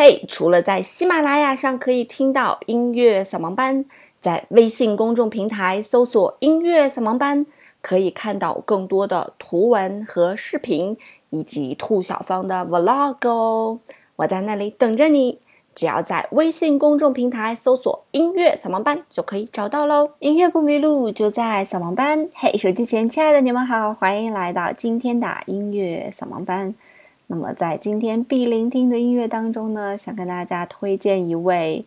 嘿，除了在喜马拉雅上可以听到音乐扫盲班，在微信公众平台搜索“音乐扫盲班”，可以看到更多的图文和视频，以及兔小芳的 vlog 哦。我在那里等着你，只要在微信公众平台搜索“音乐扫盲班”就可以找到喽。音乐不迷路，就在扫盲班。嘿，手机前亲爱的你们好，欢迎来到今天的音乐扫盲班。那么，在今天必聆听的音乐当中呢，想跟大家推荐一位，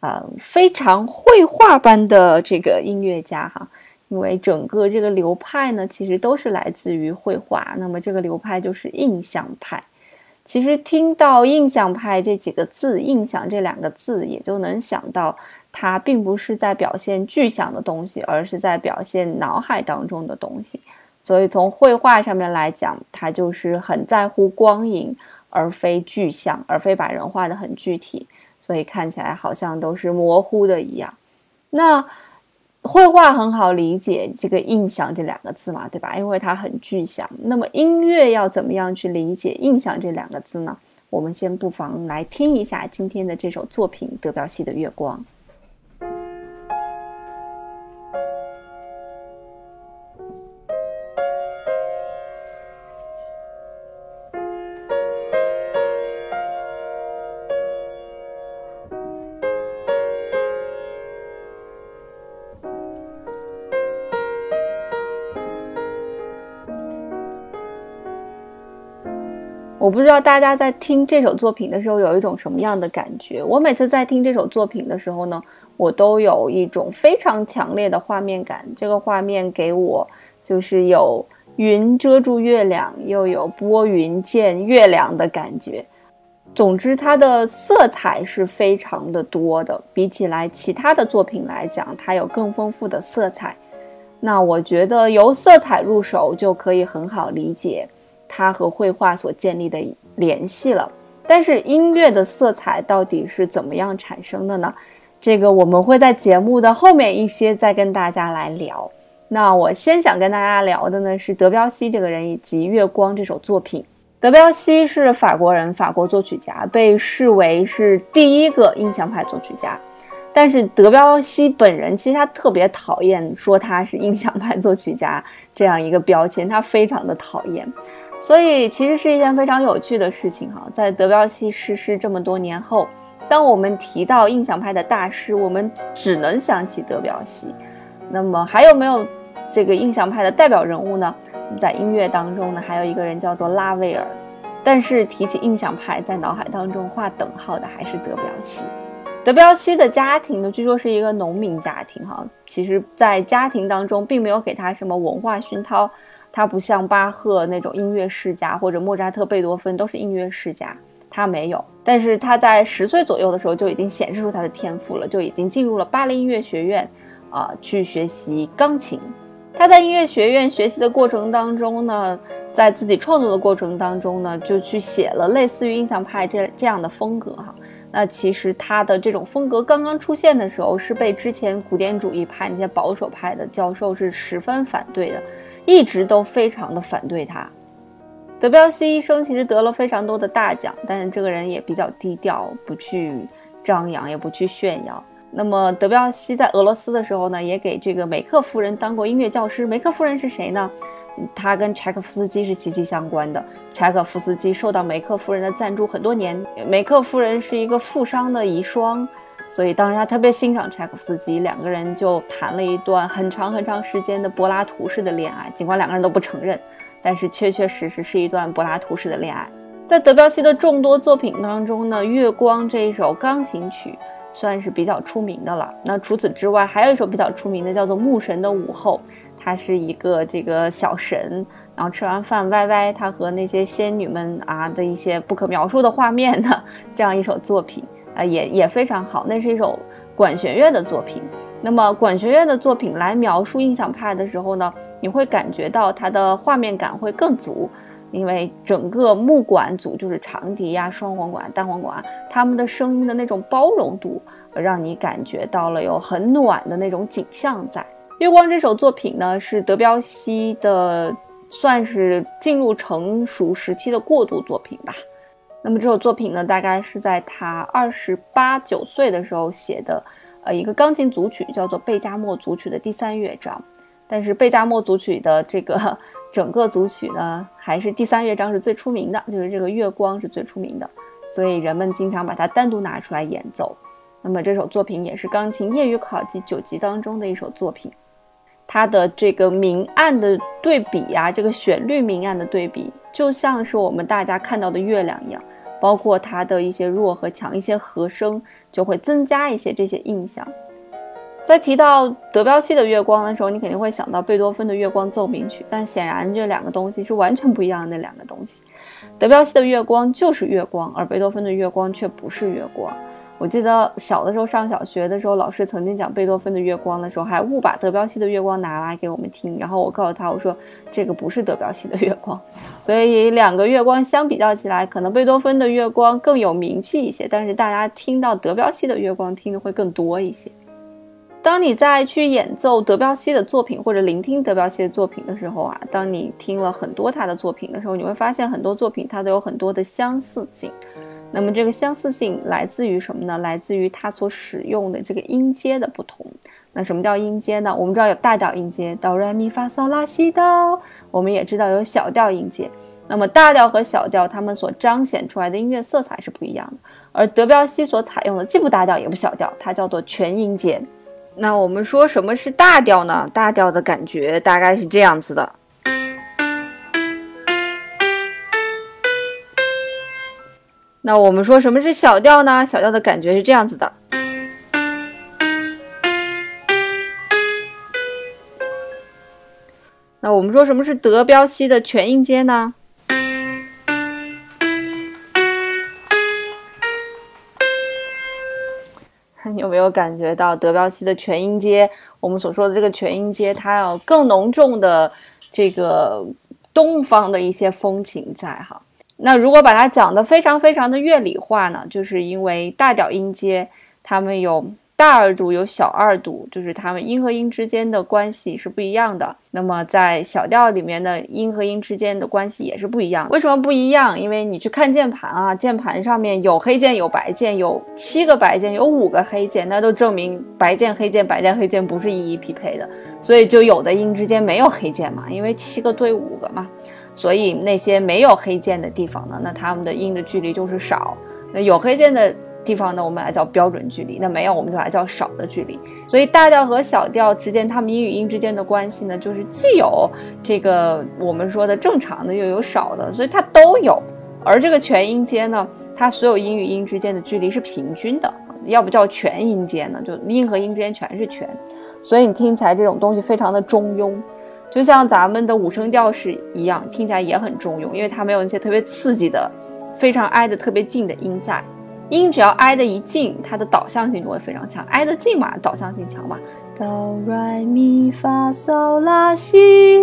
呃，非常绘画般的这个音乐家哈。因为整个这个流派呢，其实都是来自于绘画。那么这个流派就是印象派。其实听到“印象派”这几个字，“印象”这两个字，也就能想到，它并不是在表现具象的东西，而是在表现脑海当中的东西。所以从绘画上面来讲，它就是很在乎光影，而非具象，而非把人画的很具体，所以看起来好像都是模糊的一样。那绘画很好理解这个印象这两个字嘛，对吧？因为它很具象。那么音乐要怎么样去理解印象这两个字呢？我们先不妨来听一下今天的这首作品——德彪西的《月光》。我不知道大家在听这首作品的时候有一种什么样的感觉。我每次在听这首作品的时候呢，我都有一种非常强烈的画面感。这个画面给我就是有云遮住月亮，又有拨云见月亮的感觉。总之，它的色彩是非常的多的，比起来其他的作品来讲，它有更丰富的色彩。那我觉得由色彩入手就可以很好理解。它和绘画所建立的联系了，但是音乐的色彩到底是怎么样产生的呢？这个我们会在节目的后面一些再跟大家来聊。那我先想跟大家聊的呢是德彪西这个人以及《月光》这首作品。德彪西是法国人，法国作曲家，被视为是第一个印象派作曲家。但是德彪西本人其实他特别讨厌说他是印象派作曲家这样一个标签，他非常的讨厌。所以其实是一件非常有趣的事情哈，在德彪西逝世这么多年后，当我们提到印象派的大师，我们只能想起德彪西。那么还有没有这个印象派的代表人物呢？在音乐当中呢，还有一个人叫做拉威尔。但是提起印象派，在脑海当中画等号的还是德彪西。德彪西的家庭呢，据说是一个农民家庭哈，其实在家庭当中并没有给他什么文化熏陶。他不像巴赫那种音乐世家，或者莫扎特、贝多芬都是音乐世家，他没有。但是他在十岁左右的时候就已经显示出他的天赋了，就已经进入了巴黎音乐学院，啊，去学习钢琴。他在音乐学院学习的过程当中呢，在自己创作的过程当中呢，就去写了类似于印象派这这样的风格哈。那其实他的这种风格刚刚出现的时候，是被之前古典主义派那些保守派的教授是十分反对的。一直都非常的反对他。德彪西一生其实得了非常多的大奖，但是这个人也比较低调，不去张扬，也不去炫耀。那么德彪西在俄罗斯的时候呢，也给这个梅克夫人当过音乐教师。梅克夫人是谁呢？他跟柴可夫斯基是息息相关的。柴可夫斯基受到梅克夫人的赞助很多年。梅克夫人是一个富商的遗孀。所以当时他特别欣赏柴可夫斯基，两个人就谈了一段很长很长时间的柏拉图式的恋爱。尽管两个人都不承认，但是确确实实是一段柏拉图式的恋爱。在德彪西的众多作品当中呢，《月光》这一首钢琴曲算是比较出名的了。那除此之外，还有一首比较出名的，叫做《牧神的午后》，它是一个这个小神，然后吃完饭歪歪，他和那些仙女们啊的一些不可描述的画面的这样一首作品。也也非常好，那是一首管弦乐的作品。那么管弦乐的作品来描述印象派的时候呢，你会感觉到它的画面感会更足，因为整个木管组就是长笛呀、双簧管、单簧管，他们的声音的那种包容度，让你感觉到了有很暖的那种景象在。月光这首作品呢，是德彪西的，算是进入成熟时期的过渡作品吧。那么这首作品呢，大概是在他二十八九岁的时候写的，呃，一个钢琴组曲，叫做贝加莫组曲的第三乐章。但是贝加莫组曲的这个 整个组曲呢，还是第三乐章是最出名的，就是这个月光是最出名的，所以人们经常把它单独拿出来演奏。那么这首作品也是钢琴业余考级九级当中的一首作品。它的这个明暗的对比呀，这个旋律明暗的对比，就像是我们大家看到的月亮一样，包括它的一些弱和强，一些和声就会增加一些这些印象。在提到德彪西的月光的时候，你肯定会想到贝多芬的月光奏鸣曲，但显然这两个东西是完全不一样的两个东西。德彪西的月光就是月光，而贝多芬的月光却不是月光。我记得小的时候上小学的时候，老师曾经讲贝多芬的月光的时候，还误把德彪西的月光拿来给我们听。然后我告诉他，我说这个不是德彪西的月光。所以两个月光相比较起来，可能贝多芬的月光更有名气一些，但是大家听到德彪西的月光听的会更多一些。当你在去演奏德彪西的作品或者聆听德彪西的作品的时候啊，当你听了很多他的作品的时候，你会发现很多作品它都有很多的相似性。那么这个相似性来自于什么呢？来自于它所使用的这个音阶的不同。那什么叫音阶呢？我们知道有大调音阶，哆来咪发嗦拉西哆。我们也知道有小调音阶。那么大调和小调，它们所彰显出来的音乐色彩是不一样的。而德彪西所采用的既不大调也不小调，它叫做全音阶。那我们说什么是大调呢？大调的感觉大概是这样子的。那我们说什么是小调呢？小调的感觉是这样子的。那我们说什么是德彪西的全音阶呢？你有没有感觉到德彪西的全音阶？我们所说的这个全音阶，它有更浓重的这个东方的一些风情在哈。那如果把它讲的非常非常的乐理化呢，就是因为大调音阶，它们有大二度有小二度，就是它们音和音之间的关系是不一样的。那么在小调里面的音和音之间的关系也是不一样。为什么不一样？因为你去看键盘啊，键盘上面有黑键有白键，有七个白键有五个黑键，那都证明白键黑键白键黑键不是一一匹配的，所以就有的音之间没有黑键嘛，因为七个对五个嘛。所以那些没有黑键的地方呢，那它们的音的距离就是少；那有黑键的地方呢，我们把它叫标准距离；那没有，我们就把它叫少的距离。所以大调和小调之间，它们音与音之间的关系呢，就是既有这个我们说的正常的，又有少的，所以它都有。而这个全音阶呢，它所有音与音之间的距离是平均的，要不叫全音阶呢，就音和音之间全是全。所以你听起来这种东西非常的中庸。就像咱们的五声调式一样，听起来也很中庸，因为它没有那些特别刺激的、非常挨得特别近的音在。音只要挨得一近，它的导向性就会非常强。挨得近嘛，导向性强嘛。哆来咪发嗦拉西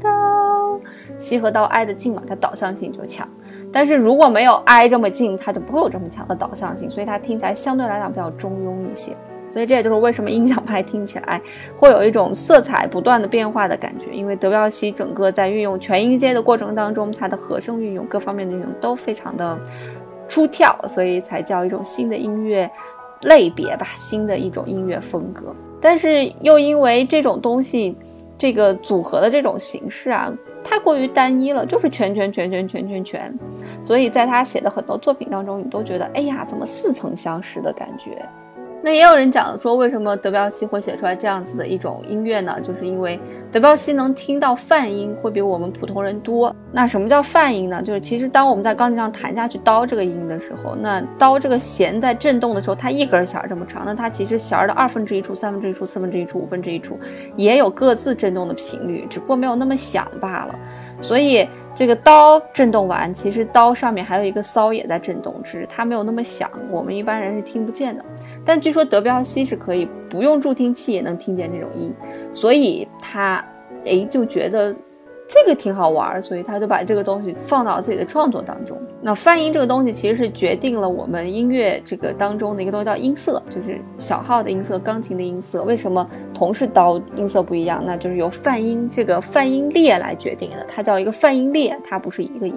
哆，西和哆挨得近嘛，它导向性就强。但是如果没有挨这么近，它就不会有这么强的导向性，所以它听起来相对来讲比较中庸一些。所以这也就是为什么音响派听起来会有一种色彩不断的变化的感觉，因为德彪西整个在运用全音阶的过程当中，它的和声运用各方面的运用都非常的出跳，所以才叫一种新的音乐类别吧，新的一种音乐风格。但是又因为这种东西，这个组合的这种形式啊，太过于单一了，就是全全全全全全全，所以在他写的很多作品当中，你都觉得，哎呀，怎么似曾相识的感觉。那也有人讲说，为什么德彪西会写出来这样子的一种音乐呢？就是因为德彪西能听到泛音会比我们普通人多。那什么叫泛音呢？就是其实当我们在钢琴上弹下去刀这个音的时候，那刀这个弦在震动的时候，它一根弦这么长，那它其实弦的二分之一处、三分之一处、四分之一处、五分之一处也有各自震动的频率，只不过没有那么响罢了。所以。这个刀震动完，其实刀上面还有一个骚也在震动，只是它没有那么响，我们一般人是听不见的。但据说德彪西是可以不用助听器也能听见这种音，所以他哎就觉得。这个挺好玩，所以他就把这个东西放到自己的创作当中。那泛音这个东西其实是决定了我们音乐这个当中的一个东西叫音色，就是小号的音色、钢琴的音色。为什么同是刀音色不一样？那就是由泛音这个泛音列来决定的。它叫一个泛音列，它不是一个音，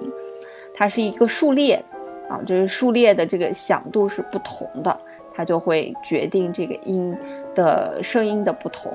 它是一个数列。啊，就是数列的这个响度是不同的，它就会决定这个音的声音的不同。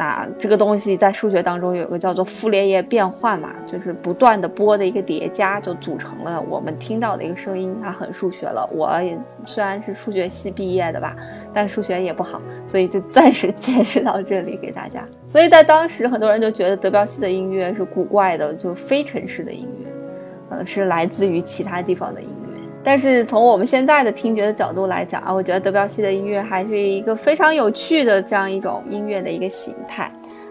那这个东西在数学当中有一个叫做傅立叶变换嘛，就是不断的波的一个叠加，就组成了我们听到的一个声音。它很数学了，我也虽然是数学系毕业的吧，但数学也不好，所以就暂时解释到这里给大家。所以在当时，很多人就觉得德彪西的音乐是古怪的，就非城市的音乐，呃，是来自于其他地方的音乐。但是从我们现在的听觉的角度来讲啊，我觉得德彪西的音乐还是一个非常有趣的这样一种音乐的一个形态。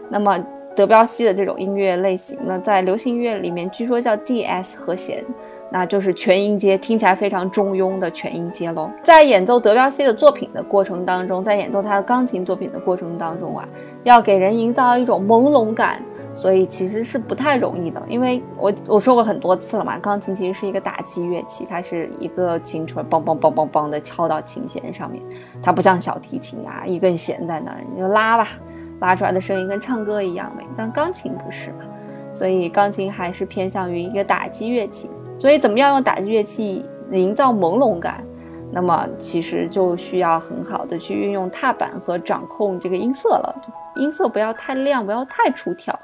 那么德彪西的这种音乐类型呢，在流行音乐里面据说叫 D-S 和弦，那就是全音阶，听起来非常中庸的全音阶喽。在演奏德彪西的作品的过程当中，在演奏他的钢琴作品的过程当中啊，要给人营造一种朦胧感。所以其实是不太容易的，因为我我说过很多次了嘛，钢琴其实是一个打击乐器，它是一个琴锤梆梆梆梆梆的敲到琴弦上面，它不像小提琴啊，一根弦在那儿你就拉吧，拉出来的声音跟唱歌一样美，但钢琴不是嘛，所以钢琴还是偏向于一个打击乐器，所以怎么样用打击乐器营造朦胧感，那么其实就需要很好的去运用踏板和掌控这个音色了，音色不要太亮，不要太出挑。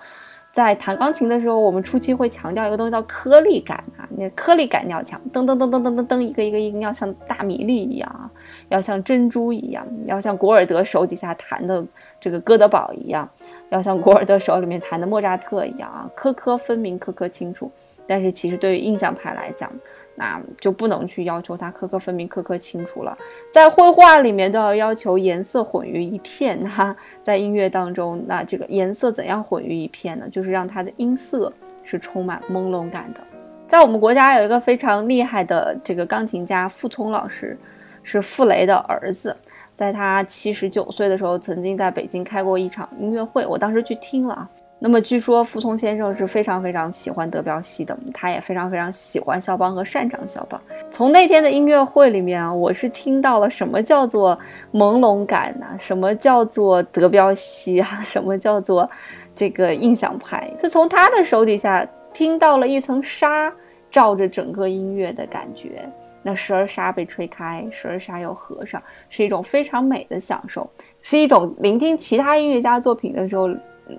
在弹钢琴的时候，我们初期会强调一个东西叫颗粒感啊，那颗粒感要强，噔噔噔噔噔噔噔，一个一个音要像大米粒一样啊，要像珍珠一样，要像古尔德手底下弹的这个哥德堡一样，要像古尔德手里面弹的莫扎特一样啊，颗颗分明，颗颗清楚。但是其实对于印象派来讲，那就不能去要求它颗颗分明、颗颗清楚了。在绘画里面都要要求颜色混于一片，哈，在音乐当中，那这个颜色怎样混于一片呢？就是让它的音色是充满朦胧感的。在我们国家有一个非常厉害的这个钢琴家傅聪老师，是傅雷的儿子，在他七十九岁的时候，曾经在北京开过一场音乐会，我当时去听了啊。那么据说傅聪先生是非常非常喜欢德彪西的，他也非常非常喜欢肖邦和擅长肖邦。从那天的音乐会里面啊，我是听到了什么叫做朦胧感呢？什么叫做德彪西啊？什么叫做这个印象派？就从他的手底下听到了一层纱罩着整个音乐的感觉。那时而纱被吹开，时而纱又合上，是一种非常美的享受，是一种聆听其他音乐家作品的时候。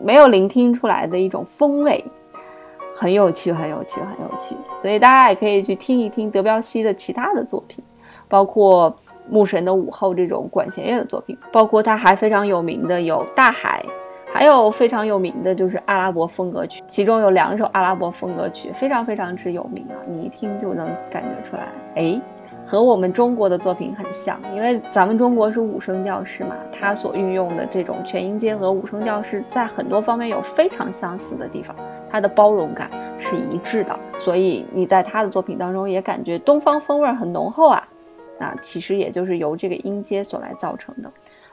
没有聆听出来的一种风味，很有趣，很有趣，很有趣。所以大家也可以去听一听德彪西的其他的作品，包括《牧神的午后》这种管弦乐的作品，包括他还非常有名的有《大海》，还有非常有名的就是阿拉伯风格曲，其中有两首阿拉伯风格曲非常非常之有名啊，你一听就能感觉出来，哎。和我们中国的作品很像，因为咱们中国是五声调式嘛，它所运用的这种全音阶和五声调式在很多方面有非常相似的地方，它的包容感是一致的，所以你在他的作品当中也感觉东方风味很浓厚啊。那其实也就是由这个音阶所来造成的。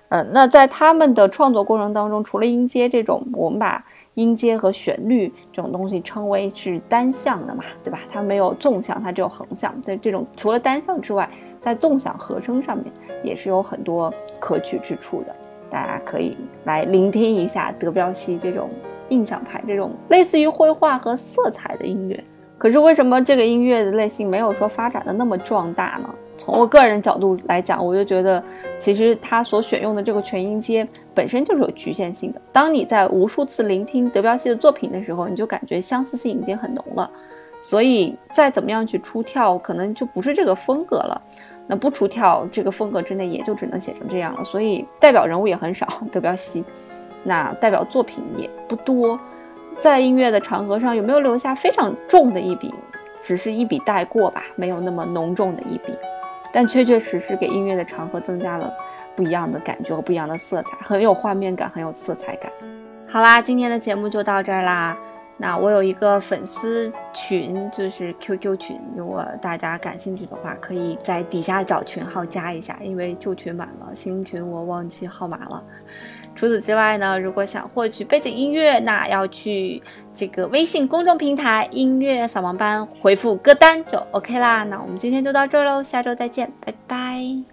嗯，那在他们的创作过程当中，除了音阶这种，我们把。音阶和旋律这种东西称为是单向的嘛，对吧？它没有纵向，它只有横向。在这种除了单向之外，在纵向和声上面也是有很多可取之处的。大家可以来聆听一下德彪西这种印象派、这种类似于绘画和色彩的音乐。可是为什么这个音乐的类型没有说发展的那么壮大呢？从我个人角度来讲，我就觉得，其实他所选用的这个全音阶本身就是有局限性的。当你在无数次聆听德彪西的作品的时候，你就感觉相似性已经很浓了。所以再怎么样去出跳，可能就不是这个风格了。那不出跳，这个风格之内也就只能写成这样了。所以代表人物也很少，德彪西，那代表作品也不多。在音乐的长河上，有没有留下非常重的一笔？只是一笔带过吧，没有那么浓重的一笔。但确确实实给音乐的长河增加了不一样的感觉和不一样的色彩，很有画面感，很有色彩感。好啦，今天的节目就到这儿啦。那我有一个粉丝群，就是 QQ 群，如果大家感兴趣的话，可以在底下找群号加一下，因为旧群满了，新群我忘记号码了。除此之外呢，如果想获取背景音乐，那要去这个微信公众平台“音乐扫盲班”回复歌单就 OK 啦。那我们今天就到这儿喽，下周再见，拜拜。